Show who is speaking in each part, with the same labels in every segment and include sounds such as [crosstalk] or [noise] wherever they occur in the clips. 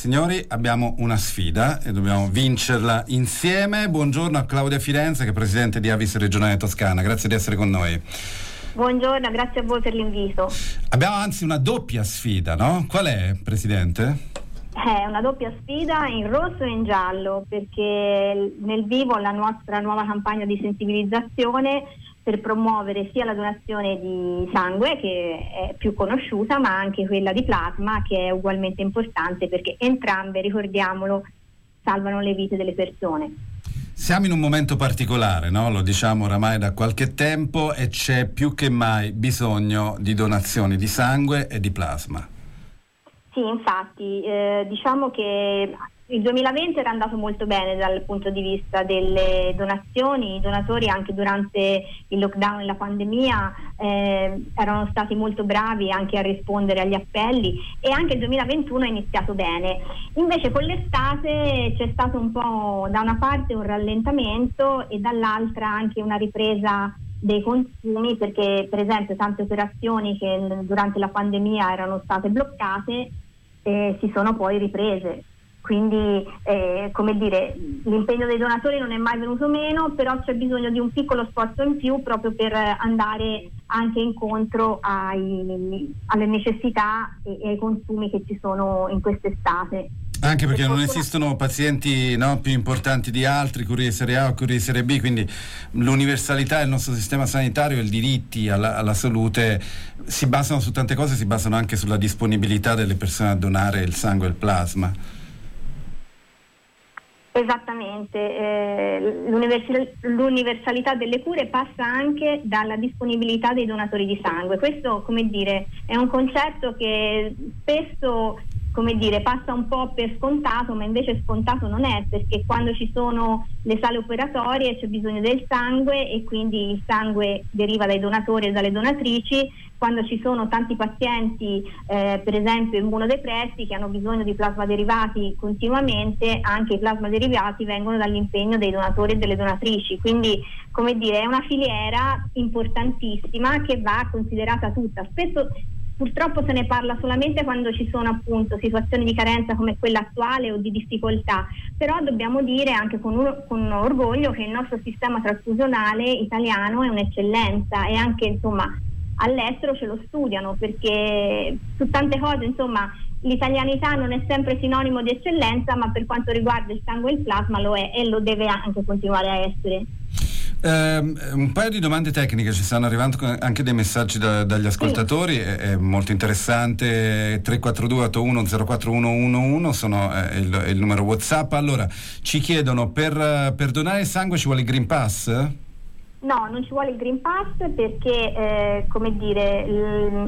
Speaker 1: signori, abbiamo una sfida e dobbiamo vincerla insieme. Buongiorno a Claudia Firenze, che è presidente di Avis Regionale Toscana. Grazie di essere con noi.
Speaker 2: Buongiorno, grazie a voi per l'invito.
Speaker 1: Abbiamo anzi una doppia sfida, no? Qual è, presidente?
Speaker 2: È una doppia sfida in rosso e in giallo, perché nel vivo la nostra nuova campagna di sensibilizzazione per promuovere sia la donazione di sangue che è più conosciuta ma anche quella di plasma che è ugualmente importante perché entrambe, ricordiamolo, salvano le vite delle persone.
Speaker 1: Siamo in un momento particolare, no? lo diciamo oramai da qualche tempo e c'è più che mai bisogno di donazioni di sangue e di plasma.
Speaker 2: Sì, infatti, eh, diciamo che il 2020 era andato molto bene dal punto di vista delle donazioni, i donatori anche durante il lockdown e la pandemia eh, erano stati molto bravi anche a rispondere agli appelli e anche il 2021 è iniziato bene. Invece con l'estate c'è stato un po' da una parte un rallentamento e dall'altra anche una ripresa dei consumi perché per esempio tante operazioni che durante la pandemia erano state bloccate eh, si sono poi riprese quindi eh, come dire, l'impegno dei donatori non è mai venuto meno, però c'è bisogno di un piccolo sforzo in più proprio per andare anche incontro ai, alle necessità e, e, ai consumi che ci sono in quest'estate.
Speaker 1: Anche perché non esistono pazienti no, più importanti di altri, cure di serie A o cure di serie B, quindi l'universalità del nostro sistema sanitario e i diritti alla, alla, salute si basano su tante cose, si basano anche sulla disponibilità delle persone a donare il sangue e il plasma.
Speaker 2: Esattamente, eh, l'universalità delle cure passa anche dalla disponibilità dei donatori di sangue. Questo, come dire, è un concetto che spesso come dire, passa un po' per scontato, ma invece scontato non è, perché quando ci sono le sale operatorie c'è bisogno del sangue e quindi il sangue deriva dai donatori e dalle donatrici. Quando ci sono tanti pazienti, eh, per esempio immunodepressi, che hanno bisogno di plasma derivati continuamente, anche i plasma derivati vengono dall'impegno dei donatori e delle donatrici. Quindi, come dire, è una filiera importantissima che va considerata tutta. Spesso Purtroppo se ne parla solamente quando ci sono appunto situazioni di carenza come quella attuale o di difficoltà, però dobbiamo dire anche con, un, con orgoglio che il nostro sistema trasfusionale italiano è un'eccellenza e anche insomma all'estero ce lo studiano perché su tante cose insomma l'italianità non è sempre sinonimo di eccellenza ma per quanto riguarda il sangue e il plasma lo è e lo deve anche continuare a essere.
Speaker 1: Eh, un paio di domande tecniche, ci stanno arrivando anche dei messaggi da, dagli ascoltatori, sì. è, è, molto interessante, 342 81 04111 sono eh, il, il, numero Whatsapp. Allora, ci chiedono, per, per, donare sangue ci vuole il Green Pass?
Speaker 2: No, non ci vuole il Green Pass perché, eh, come dire,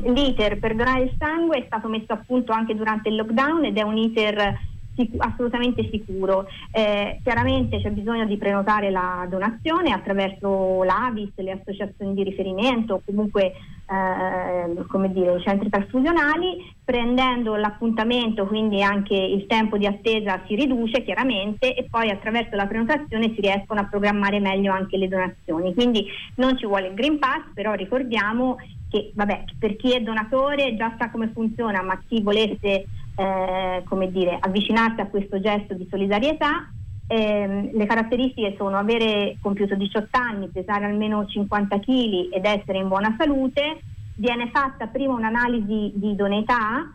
Speaker 2: l'iter per donare il sangue è stato messo a punto anche durante il lockdown ed è un iter sic- assolutamente sicuro. Eh, chiaramente c'è bisogno di prenotare la donazione attraverso l'Avis, le associazioni di riferimento comunque eh, come dire, i centri trasfusionali, prendendo l'appuntamento, quindi anche il tempo di attesa si riduce chiaramente e poi attraverso la prenotazione si riescono a programmare meglio anche le donazioni. Quindi non ci vuole il Green Pass, però ricordiamo che vabbè, per chi è donatore già sa come funziona, ma chi volesse eh, come dire, avvicinarsi a questo gesto di solidarietà. Eh, le caratteristiche sono avere compiuto 18 anni, pesare almeno 50 kg ed essere in buona salute. Viene fatta prima un'analisi di idoneità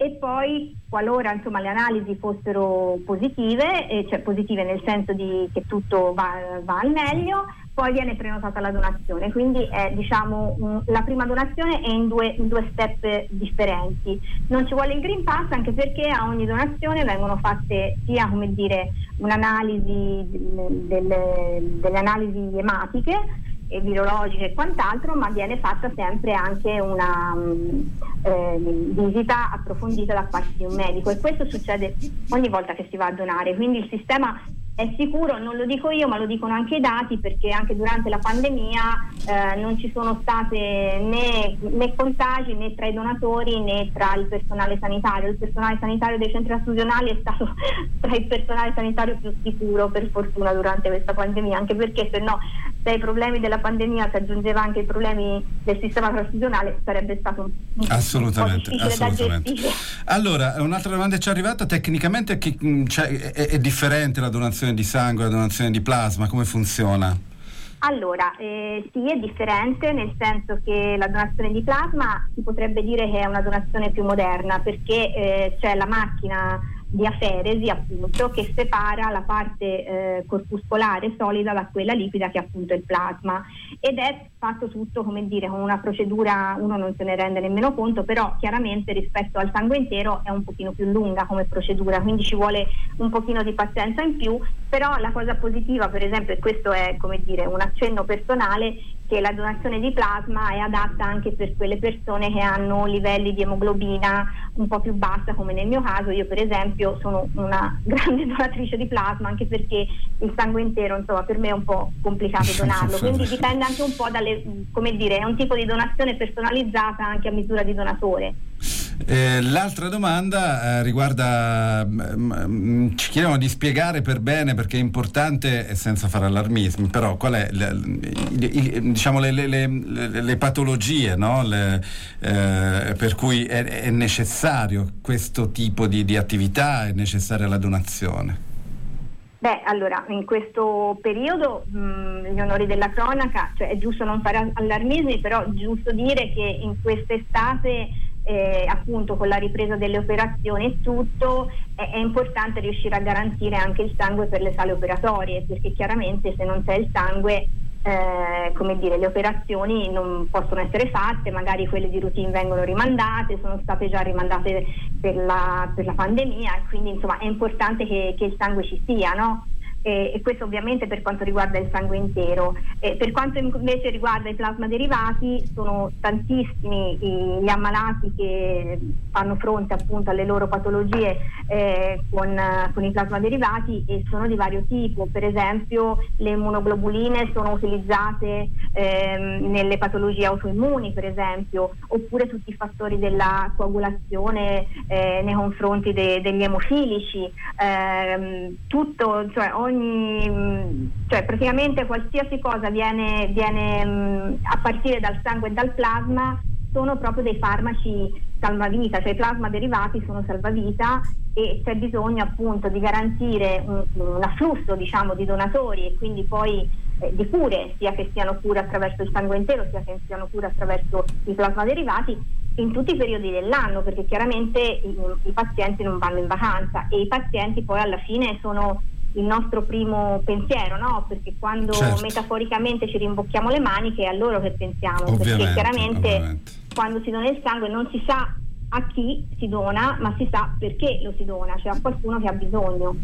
Speaker 2: e poi qualora insomma, le analisi fossero positive, eh, cioè positive nel senso di che tutto va, va al meglio, poi viene prenotata la donazione, quindi è, diciamo, un, la prima donazione è in due, in due, step differenti. Non ci vuole il Green Pass anche perché a ogni donazione vengono fatte sia dire, un'analisi delle, delle analisi ematiche e virologiche e quant'altro, ma viene fatta sempre anche una eh, visita approfondita da parte di un medico. E questo succede ogni volta che si va a donare, quindi il sistema è sicuro, non lo dico io, ma lo dicono anche i dati, perché anche durante la pandemia eh, non ci sono state né, né, contagi né tra i donatori né tra il personale sanitario. Il personale sanitario dei centri assunzionali è stato [laughs] tra il personale sanitario più sicuro, per fortuna, durante questa pandemia, anche perché se no ai problemi della pandemia si aggiungeva anche i problemi del sistema trasfusionale sarebbe stato
Speaker 1: assolutamente, assolutamente. Allora, un'altra domanda ci è arrivata, tecnicamente cioè, è, è differente la donazione di sangue la donazione di plasma, come funziona?
Speaker 2: Allora, eh, sì, è differente nel senso che la donazione di plasma si potrebbe dire che è una donazione più moderna perché eh, c'è la macchina di aferesi appunto che separa la parte eh, corpuscolare solida da quella liquida che è appunto il plasma. Ed è fatto tutto come dire con una procedura uno non se ne rende nemmeno conto però chiaramente rispetto al sangue intero è un pochino più lunga come procedura quindi ci vuole un pochino di pazienza in più. Però la cosa positiva per esempio e questo è come dire un accenno personale che la donazione di plasma è adatta anche per quelle persone che hanno livelli di emoglobina un po' più bassa come nel mio caso, io per esempio sono una [laughs] grande donatrice di plasma anche perché il sangue intero insomma per me è un po' complicato donarlo, quindi dipende anche un po' dalle, come dire, è un tipo di donazione personalizzata anche a misura di donatore.
Speaker 1: Eh, l'altra domanda eh, riguarda, mh, mh, ci chiedono di spiegare per bene perché è importante, senza fare allarmismi, però qual è le, le, diciamo le, le patologie no? eh, per cui è, è, necessario questo tipo di, di attività, è necessaria la donazione?
Speaker 2: Beh, allora, in questo periodo mh, gli onori della cronaca, cioè è giusto non fare allarmismi, però è giusto dire che in quest'estate eh, appunto con la ripresa delle operazioni e tutto è, è, importante riuscire a garantire anche il sangue per le sale operatorie perché chiaramente se non c'è il sangue eh, come dire, le operazioni non possono essere fatte, magari quelle di routine vengono rimandate, sono state già rimandate per la, per la pandemia quindi insomma è importante che, che il sangue ci sia, no? Eh, e questo ovviamente per quanto riguarda il sangue intero. Eh, per quanto invece riguarda i plasma derivati sono tantissimi gli ammalati che fanno fronte appunto alle loro patologie eh, con, con, i plasma derivati e sono di vario tipo, per esempio le immunoglobuline sono utilizzate ehm, nelle patologie autoimmuni per esempio, oppure tutti i fattori della coagulazione eh, nei confronti de, degli emofilici, ehm, tutto, cioè ogni, cioè praticamente qualsiasi cosa viene, viene mm, a partire dal sangue e dal plasma sono proprio dei farmaci salvavita, cioè i plasma derivati sono salvavita e c'è bisogno appunto di garantire un, un afflusso diciamo, di donatori e quindi poi eh, di cure, sia che siano cure attraverso il sangue intero, sia che siano cure attraverso i plasma derivati in tutti i periodi dell'anno, perché chiaramente i, i pazienti non vanno in vacanza e i pazienti poi alla fine sono il nostro primo pensiero, no? Perché quando certo. metaforicamente ci rimbocchiamo le maniche è a loro che pensiamo,
Speaker 1: ovviamente,
Speaker 2: perché chiaramente
Speaker 1: ovviamente.
Speaker 2: quando si dona il sangue non si sa a chi si dona, ma si sa perché lo si dona, cioè a qualcuno che ha bisogno.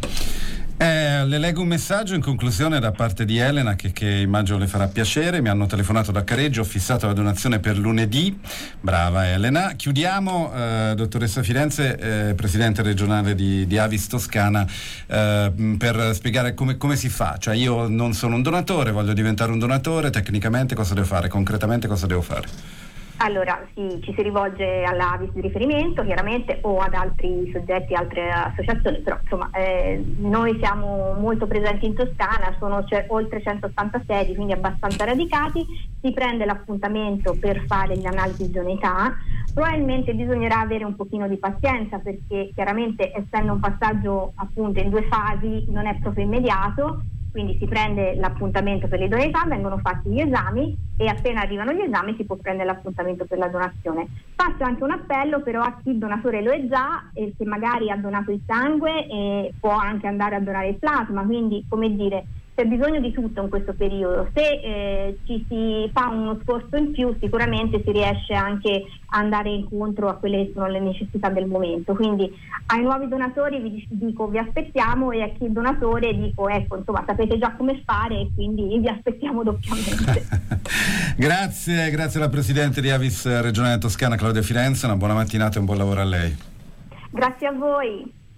Speaker 1: Eh, le leggo un messaggio in conclusione da parte di Elena che, che, immagino le farà piacere. Mi hanno telefonato da Careggio, ho fissato la donazione per lunedì. Brava Elena. Chiudiamo, eh, dottoressa Firenze, eh, presidente regionale di, di Avis Toscana, eh, per spiegare come, come, si fa. Cioè io non sono un donatore, voglio diventare un donatore, tecnicamente cosa devo fare, concretamente cosa devo fare?
Speaker 2: Allora sì, ci si rivolge all'Avis di riferimento chiaramente o ad altri soggetti, altre associazioni, però insomma eh, noi siamo molto presenti in Toscana, sono c- oltre 180 sedi, quindi abbastanza radicati, si prende l'appuntamento per fare le analisi di idoneità, probabilmente bisognerà avere un pochino di pazienza perché chiaramente essendo un passaggio appunto in due fasi non è proprio immediato, quindi si prende l'appuntamento per l'idoneità, vengono fatti gli esami e appena arrivano gli esami si può prendere l'appuntamento per la donazione. Faccio anche un appello però a chi donatore lo è già e che magari ha donato il sangue e può anche andare a donare il plasma, quindi come dire c'è bisogno di tutto in questo periodo. Se eh, ci si fa uno sforzo in più, sicuramente si riesce anche a andare incontro a quelle che sono le necessità del momento. Quindi ai nuovi donatori vi dico vi aspettiamo e a chi è donatore dico ecco, insomma, sapete già come fare e quindi [laughs] vi aspettiamo doppiamente. [laughs]
Speaker 1: grazie, grazie alla Presidente di Avis Regionale Toscana Claudia Firenze, una buona mattinata e un buon lavoro a lei.
Speaker 2: Grazie a voi.